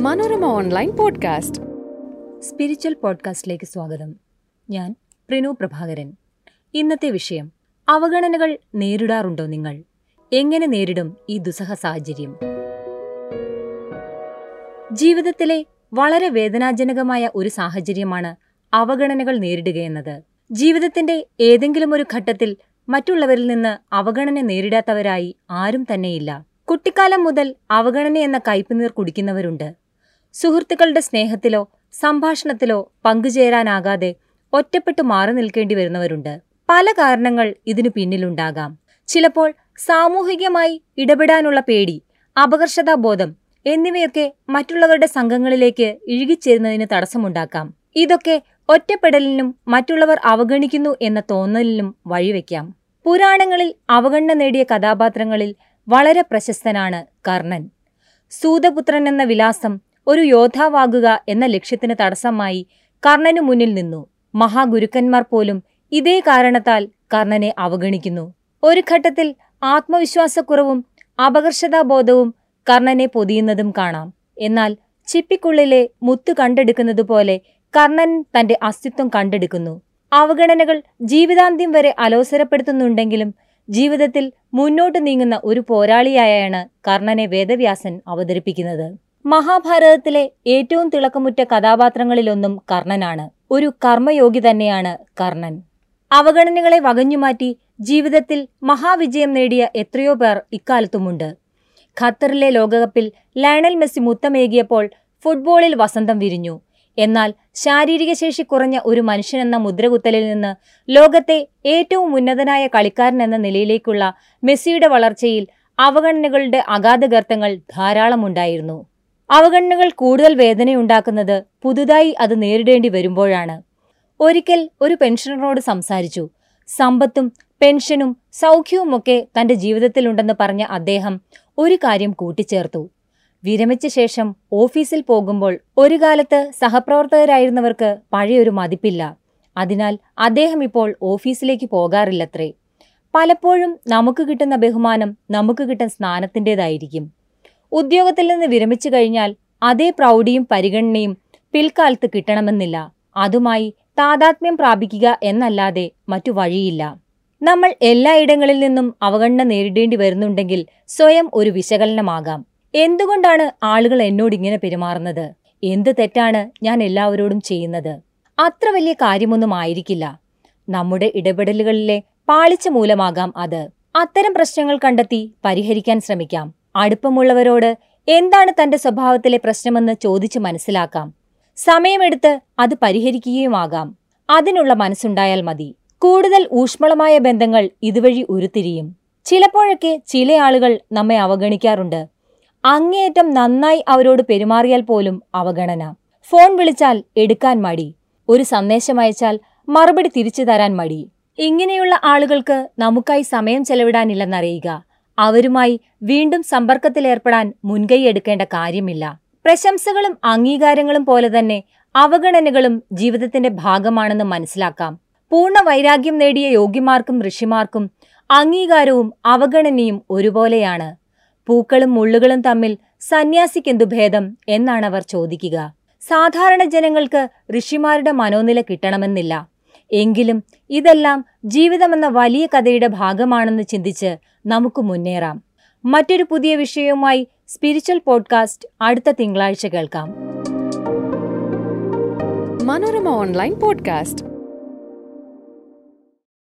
Manorama online podcast. Spiritual പോഡ്കാസ്റ്റിലേക്ക് സ്വാഗതം. ഞാൻ പ്രിനു പ്രഭാകരൻ. ഇന്നത്തെ വിഷയം അവഗണനകൾ നേരിടാറുണ്ടോ നിങ്ങൾ? എങ്ങനെ നേരിടും ഈ ദുസ്സഹ സാഹചര്യം? ജീവിതത്തിലെ വളരെ വേദനാജനകമായ ഒരു സാഹചര്യമാണ് അവഗണനകൾ നേരിടുകയെന്നത് ജീവിതത്തിന്റെ ഏതെങ്കിലും ഒരു ഘട്ടത്തിൽ മറ്റുള്ളവരിൽ നിന്ന് അവഗണന നേരിടാത്തവരായി ആരും തന്നെയില്ല. കുട്ടിക്കാലം മുതൽ അവഗണന എന്ന കയ്പുനീർ കുടിക്കുന്നവരുണ്ട്. സുഹൃത്തുക്കളുടെ സ്നേഹത്തിലോ സംഭാഷണത്തിലോ പങ്കുചേരാനാകാതെ ഒറ്റപ്പെട്ടു മാറി നിൽക്കേണ്ടി വരുന്നവരുണ്ട്. പല കാരണങ്ങൾ ഇതിനു പിന്നിലുണ്ടാകാം. ചിലപ്പോൾ സാമൂഹികമായി ഇടപെടാനുള്ള പേടി അപകർഷതാബോധം എന്നിവയൊക്കെ മറ്റുള്ളവരുടെ സംഘങ്ങളിലേക്ക് ഇഴുകിച്ചേരുന്നതിന് തടസ്സമുണ്ടാക്കാം. ഇതൊക്കെ ഒറ്റപ്പെടലിനും മറ്റുള്ളവർ അവഗണിക്കുന്നു എന്ന തോന്നലിനും വഴിവെക്കാം. പുരാണങ്ങളിൽ അവഗണന നേടിയ കഥാപാത്രങ്ങളിൽ വളരെ പ്രശസ്തനാണ് കർണൻ. സൂതപുത്രൻ എന്ന വിലാസം ഒരു യോദ്ധാവാകുക എന്ന ലക്ഷ്യത്തിന് തടസ്സമായി കർണനു മുന്നിൽ നിന്നു. മഹാഗുരുക്കന്മാർ പോലും ഇതേ കാരണത്താൽ കർണനെ അവഗണിക്കുന്നു. ഒരു ഘട്ടത്തിൽ ആത്മവിശ്വാസക്കുറവും അപകർഷതാബോധവും കർണനെ പൊതിയുന്നതും കാണാം. എന്നാൽ ചിപ്പിക്കുള്ളിലെ മുത്തു കണ്ടെടുക്കുന്നത് പോലെ കർണൻ തന്റെ അസ്തിത്വം കണ്ടെടുക്കുന്നു. അവഗണനകൾ ജീവിതാന്ത്യം വരെ അലോസരപ്പെടുത്തുന്നുണ്ടെങ്കിലും ജീവിതത്തിൽ മുന്നോട്ട് നീങ്ങുന്ന ഒരു പോരാളിയായാണ് കർണനെ വേദവ്യാസൻ അവതരിപ്പിക്കുന്നത്. മഹാഭാരതത്തിലെ ഏറ്റവും തിളക്കമുറ്റ കഥാപാത്രങ്ങളിലൊന്നും കർണനാണ്. ഒരു കർമ്മയോഗി തന്നെയാണ് കർണൻ. അവഗണനകളെ വകഞ്ഞുമാറ്റി ജീവിതത്തിൽ മഹാവിജയം നേടിയ എത്രയോ പേർ ഇക്കാലത്തുമുണ്ട്. ഖത്തറിലെ ലോകകപ്പിൽ ലയണൽ മെസ്സി മുത്തമേകിയപ്പോൾ ഫുട്ബോളിൽ വസന്തം വിരിഞ്ഞു. എന്നാൽ ശാരീരിക ശേഷി കുറഞ്ഞ ഒരു മനുഷ്യനെന്ന മുദ്രകുത്തലിൽ നിന്ന് ലോകത്തെ ഏറ്റവും ഉന്നതനായ കളിക്കാരൻ എന്ന നിലയിലേക്കുള്ള മെസ്സിയുടെ വളർച്ചയിൽ അവഗണനകളുടെ അഗാധഗർത്തങ്ങൾ ധാരാളമുണ്ടായിരുന്നു അവഗണനകൾ കൂടുതൽ വേദനയുണ്ടാക്കുന്നത് പുതുതായി അത് നേരിടേണ്ടി വരുമ്പോഴാണ്. ഒരിക്കൽ ഒരു പെൻഷനറോട് സംസാരിച്ചു. സമ്പത്തും പെൻഷനും സൗഖ്യവുമൊക്കെ തന്റെ ജീവിതത്തിലുണ്ടെന്ന് പറഞ്ഞ അദ്ദേഹം ഒരു കാര്യം കൂട്ടിച്ചേർത്തു. വിരമിച്ച ശേഷം ഓഫീസിൽ പോകുമ്പോൾ ഒരു കാലത്ത് സഹപ്രവർത്തകരായിരുന്നവർക്ക് പഴയൊരു മതിപ്പില്ല. അതിനാൽ അദ്ദേഹം ഇപ്പോൾ ഓഫീസിലേക്ക് പോകാറില്ലത്രേ. പലപ്പോഴും നമുക്ക് കിട്ടുന്ന ബഹുമാനം നമുക്ക് കിട്ടുന്ന സ്നാനത്തിന്റെതായിരിക്കും. ഉദ്യോഗത്തിൽ നിന്ന് വിരമിച്ചു കഴിഞ്ഞാൽ അതേ പ്രൗഢിയും പരിഗണനയും പിൽക്കാലത്ത് കിട്ടണമെന്നില്ല. അതുമായി താതാത്മ്യം പ്രാപിക്കുക എന്നല്ലാതെ മറ്റു വഴിയില്ല. നമ്മൾ എല്ലായിടങ്ങളിൽ നിന്നും അവഗണന നേരിടേണ്ടി വരുന്നുണ്ടെങ്കിൽ സ്വയം ഒരു വിശകലനമാകാം. എന്തുകൊണ്ടാണ് ആളുകൾ എന്നോട് ഇങ്ങനെ പെരുമാറുന്നത്? എന്ത് തെറ്റാണ് ഞാൻ എല്ലാവരോടും ചെയ്യുന്നത്? അത്ര വലിയ കാര്യമൊന്നും ആയിരിക്കില്ല. നമ്മുടെ ഇടപെടലുകളിലെ പാളിച്ച മൂലമാകാം അത്. അത്തരം പ്രശ്നങ്ങൾ കണ്ടെത്തി പരിഹരിക്കാൻ ശ്രമിക്കാം. അടുപ്പമുള്ളവരോട് എന്താണ് തന്റെ സ്വഭാവത്തിലെ പ്രശ്നമെന്ന് ചോദിച്ചു മനസ്സിലാക്കാം. സമയമെടുത്ത് അത് പരിഹരിക്കുകയുമാകാം അതിനുള്ള മനസ്സുണ്ടായാൽ മതി. കൂടുതൽ ഊഷ്മളമായ ബന്ധങ്ങൾ ഇതുവഴി ഉരുത്തിരിയും. ചിലപ്പോഴൊക്കെ ചില ആളുകൾ നമ്മെ അവഗണിക്കാറുണ്ട്. അങ്ങേയറ്റം നന്നായി അവരോട് പെരുമാറിയാൽ പോലും അവഗണന. ഫോൺ വിളിച്ചാൽ എടുക്കാൻ മടി. ഒരു സന്ദേശം അയച്ചാൽ മറുപടി തിരിച്ചു തരാൻ മടി. ഇങ്ങനെയുള്ള ആളുകൾക്ക് നമുക്കായി സമയം ചെലവിടാനില്ലെന്നറിയുക. അവരുമായി വീണ്ടും സമ്പർക്കത്തിലേർപ്പെടാൻ മുൻകൈ എടുക്കേണ്ട കാര്യമില്ല. പ്രശംസകളും അംഗീകാരങ്ങളും പോലെ തന്നെ അവഗണനകളും ജീവിതത്തിന്റെ ഭാഗമാണെന്ന് മനസ്സിലാക്കാം. പൂർണ വൈരാഗ്യം നേടിയ യോഗ്യമാർക്കും ഋഷിമാർക്കും അംഗീകാരവും അവഗണനയും ഒരുപോലെയാണ്. പൂക്കളും മുള്ളുകളും തമ്മിൽ സന്യാസിക്കെന്തു ഭേദം എന്നാണ് അവർ ചോദിക്കുക. സാധാരണ ജനങ്ങൾക്ക് ഋഷിമാരുടെ മനോനില കിട്ടണമെന്നില്ല. എങ്കിലും ഇതെല്ലാം ജീവിതമെന്ന വലിയ കഥയുടെ ഭാഗമാണെന്ന് ചിന്തിച്ച് നമുക്ക് മുന്നേറാം. മറ്റൊരു പുതിയ വിഷയവുമായി സ്പിരിച്വൽ പോഡ്കാസ്റ്റ് അടുത്ത തിങ്കളാഴ്ച കേൾക്കാം. Manorama online podcast.